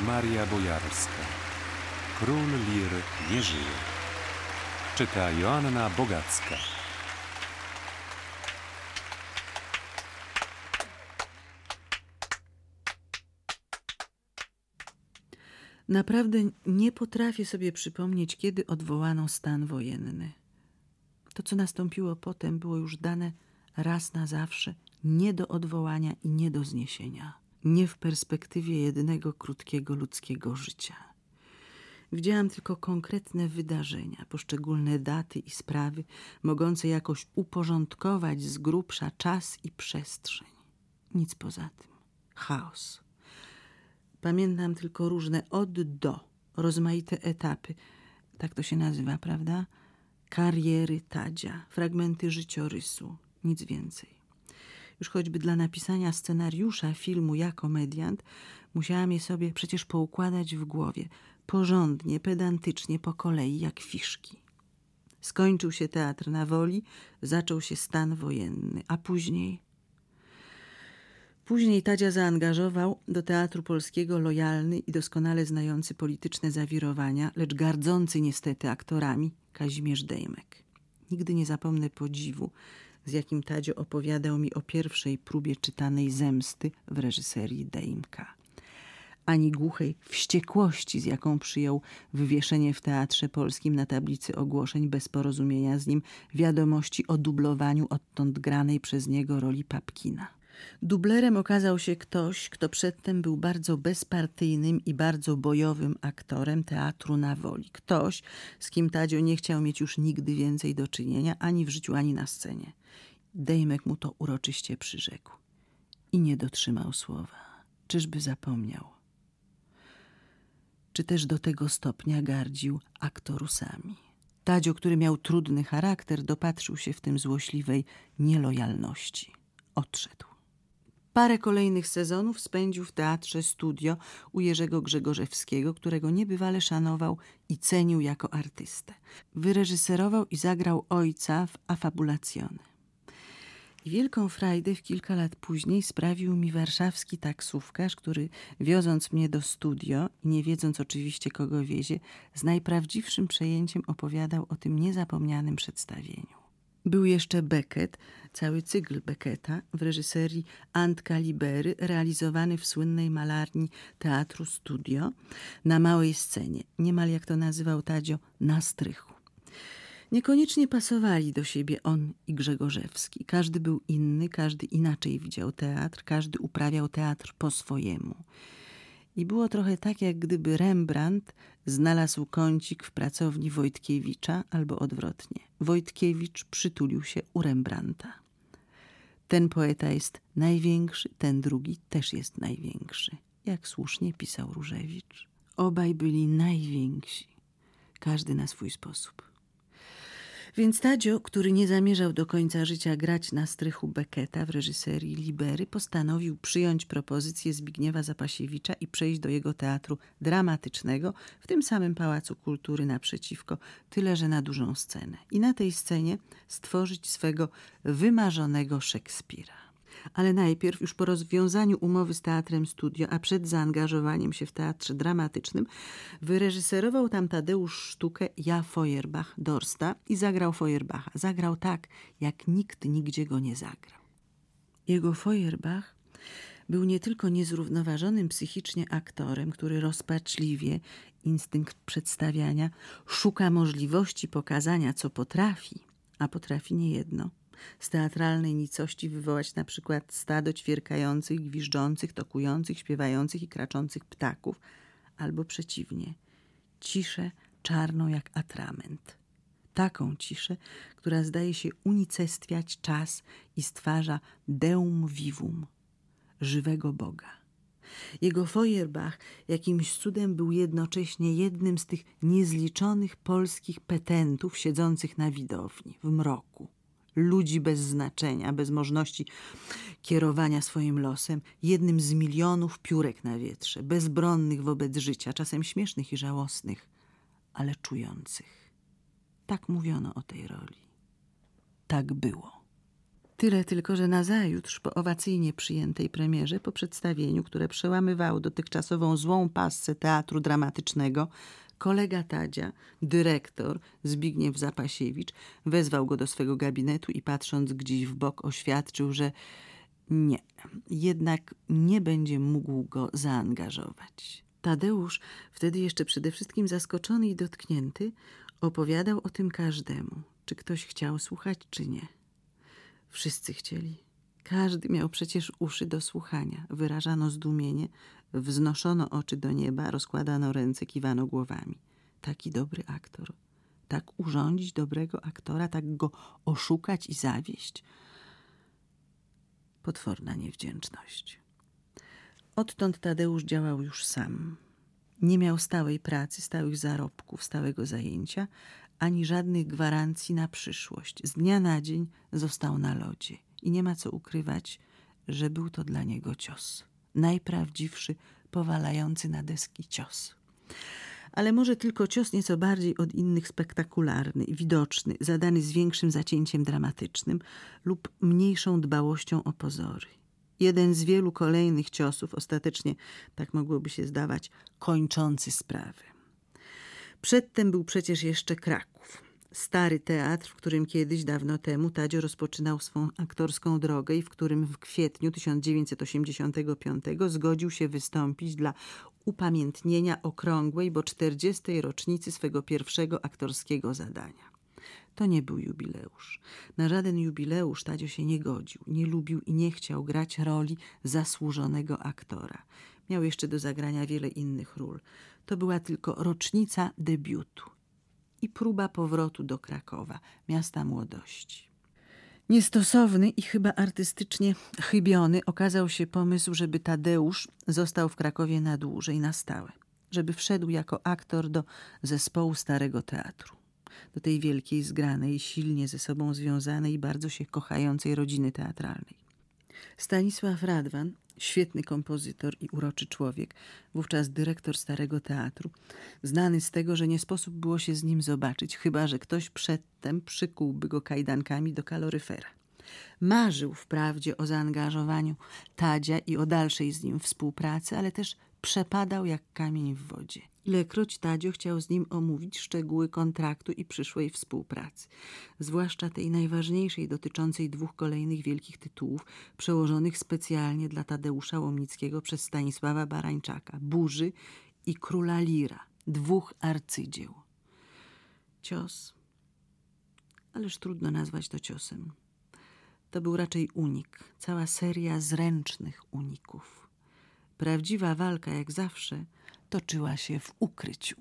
Maria Bojarska. Król Lir nie żyje. Czyta Joanna Bogacka. Naprawdę nie potrafię sobie przypomnieć, kiedy odwołano stan wojenny. To, co nastąpiło potem, było już dane raz na zawsze, nie do odwołania i nie do zniesienia, nie w perspektywie jednego krótkiego ludzkiego życia. Widziałam tylko konkretne wydarzenia, poszczególne daty i sprawy, mogące jakoś uporządkować z grubsza czas i przestrzeń. Nic poza tym. Chaos. Pamiętam tylko różne od do, rozmaite etapy. Tak to się nazywa, prawda? Kariery Tadzia, fragmenty życiorysu, nic więcej. Już choćby dla napisania scenariusza filmu ja komediant musiałam je sobie przecież poukładać w głowie, porządnie, pedantycznie, po kolei, jak fiszki. Skończył się teatr na woli, zaczął się stan wojenny, a później Później Tadzia zaangażował do Teatru Polskiego lojalny i doskonale znający polityczne zawirowania, lecz gardzący niestety aktorami Kazimierz Dejmek. Nigdy nie zapomnę podziwu, z jakim Tadzio opowiadał mi o pierwszej próbie czytanej zemsty w reżyserii Dejmka. Ani głuchej wściekłości, z jaką przyjął wywieszenie w Teatrze Polskim na tablicy ogłoszeń bez porozumienia z nim wiadomości o dublowaniu odtąd granej przez niego roli Papkina. Dublerem okazał się ktoś, kto przedtem był bardzo bezpartyjnym i bardzo bojowym aktorem teatru na woli. Ktoś, z kim Tadzio nie chciał mieć już nigdy więcej do czynienia, ani w życiu, ani na scenie. Dejmek mu to uroczyście przyrzekł. I nie dotrzymał słowa. Czyżby zapomniał? Czy też do tego stopnia gardził aktorusami? Tadzio, który miał trudny charakter, dopatrzył się w tym złośliwej nielojalności. Odszedł. Parę kolejnych sezonów spędził w teatrze studio u Jerzego Grzegorzewskiego, którego niebywale szanował i cenił jako artystę. Wyreżyserował i zagrał ojca w Afabulacjony. I wielką frajdę w kilka lat później sprawił mi warszawski taksówkarz, który wioząc mnie do studio i nie wiedząc oczywiście kogo wiezie, z najprawdziwszym przejęciem opowiadał o tym niezapomnianym przedstawieniu. Był jeszcze Beckett, cały cykl Becketa w reżyserii Antka Libery, realizowany w słynnej malarni Teatru Studio na małej scenie, niemal jak to nazywał Tadzio, na strychu. Niekoniecznie pasowali do siebie on i Grzegorzewski. Każdy był inny, każdy inaczej widział teatr, każdy uprawiał teatr po swojemu. I było trochę tak, jak gdyby Rembrandt znalazł kącik w pracowni Wojtkiewicza albo odwrotnie. Wojtkiewicz przytulił się u Rembrandta. Ten poeta jest największy, ten drugi też jest największy. Jak słusznie pisał Różewicz. Obaj byli najwięksi, każdy na swój sposób. Więc Tadzio, który nie zamierzał do końca życia grać na strychu Becketa w reżyserii Libery, postanowił przyjąć propozycję Zbigniewa Zapasiewicza i przejść do jego teatru dramatycznego w tym samym Pałacu Kultury naprzeciwko, tyle że na dużą scenę. I na tej scenie stworzyć swego wymarzonego Szekspira ale najpierw, już po rozwiązaniu umowy z Teatrem Studio, a przed zaangażowaniem się w teatrze dramatycznym, wyreżyserował tam Tadeusz sztukę Ja Feuerbach Dorsta i zagrał Feuerbacha. Zagrał tak, jak nikt nigdzie go nie zagrał. Jego Feuerbach był nie tylko niezrównoważonym psychicznie aktorem, który rozpaczliwie, instynkt przedstawiania, szuka możliwości pokazania, co potrafi, a potrafi niejedno – z teatralnej nicości wywołać na przykład stado ćwierkających, gwiżdżących, tokujących, śpiewających i kraczących ptaków, albo przeciwnie, ciszę czarną jak atrament. Taką ciszę, która zdaje się unicestwiać czas i stwarza deum vivum, żywego Boga. Jego Feuerbach jakimś cudem był jednocześnie jednym z tych niezliczonych polskich petentów siedzących na widowni, w mroku ludzi bez znaczenia, bez możliwości kierowania swoim losem, jednym z milionów piórek na wietrze, bezbronnych wobec życia, czasem śmiesznych i żałosnych, ale czujących. Tak mówiono o tej roli. Tak było. Tyle tylko, że nazajutrz po owacyjnie przyjętej premierze, po przedstawieniu, które przełamywało dotychczasową złą pasce teatru dramatycznego, kolega Tadzia, dyrektor Zbigniew Zapasiewicz, wezwał go do swego gabinetu i patrząc gdzieś w bok oświadczył, że nie, jednak nie będzie mógł go zaangażować. Tadeusz, wtedy jeszcze przede wszystkim zaskoczony i dotknięty, opowiadał o tym każdemu, czy ktoś chciał słuchać, czy nie. Wszyscy chcieli. Każdy miał przecież uszy do słuchania. Wyrażano zdumienie, wznoszono oczy do nieba, rozkładano ręce, kiwano głowami. Taki dobry aktor. Tak urządzić dobrego aktora, tak go oszukać i zawieść. Potworna niewdzięczność. Odtąd Tadeusz działał już sam. Nie miał stałej pracy, stałych zarobków, stałego zajęcia, ani żadnych gwarancji na przyszłość. Z dnia na dzień został na lodzie i nie ma co ukrywać, że był to dla niego cios. Najprawdziwszy, powalający na deski cios. Ale może tylko cios nieco bardziej od innych spektakularny, widoczny, zadany z większym zacięciem dramatycznym lub mniejszą dbałością o pozory. Jeden z wielu kolejnych ciosów, ostatecznie, tak mogłoby się zdawać, kończący sprawę. Przedtem był przecież jeszcze Kraków. Stary teatr, w którym kiedyś, dawno temu, Tadzio rozpoczynał swą aktorską drogę i w którym w kwietniu 1985 zgodził się wystąpić dla upamiętnienia okrągłej, bo 40. rocznicy swego pierwszego aktorskiego zadania. To nie był jubileusz. Na żaden jubileusz Tadzio się nie godził, nie lubił i nie chciał grać roli zasłużonego aktora. Miał jeszcze do zagrania wiele innych ról. To była tylko rocznica debiutu i próba powrotu do Krakowa, miasta młodości. Niestosowny i chyba artystycznie chybiony okazał się pomysł, żeby Tadeusz został w Krakowie na dłużej, na stałe, żeby wszedł jako aktor do zespołu Starego Teatru, do tej wielkiej, zgranej, silnie ze sobą związanej, bardzo się kochającej rodziny teatralnej. Stanisław Radwan, świetny kompozytor i uroczy człowiek, wówczas dyrektor Starego Teatru, znany z tego, że nie sposób było się z nim zobaczyć, chyba że ktoś przedtem przykułby go kajdankami do kaloryfera. Marzył wprawdzie o zaangażowaniu Tadzia i o dalszej z nim współpracy, ale też przepadał jak kamień w wodzie. Ilekroć Tadzio chciał z nim omówić szczegóły kontraktu i przyszłej współpracy, zwłaszcza tej najważniejszej dotyczącej dwóch kolejnych wielkich tytułów, przełożonych specjalnie dla Tadeusza Łomnickiego przez Stanisława Barańczaka, Burzy i Króla Lira, dwóch arcydzieł. Cios, ależ trudno nazwać to ciosem. To był raczej unik, cała seria zręcznych uników. Prawdziwa walka, jak zawsze, toczyła się w ukryciu.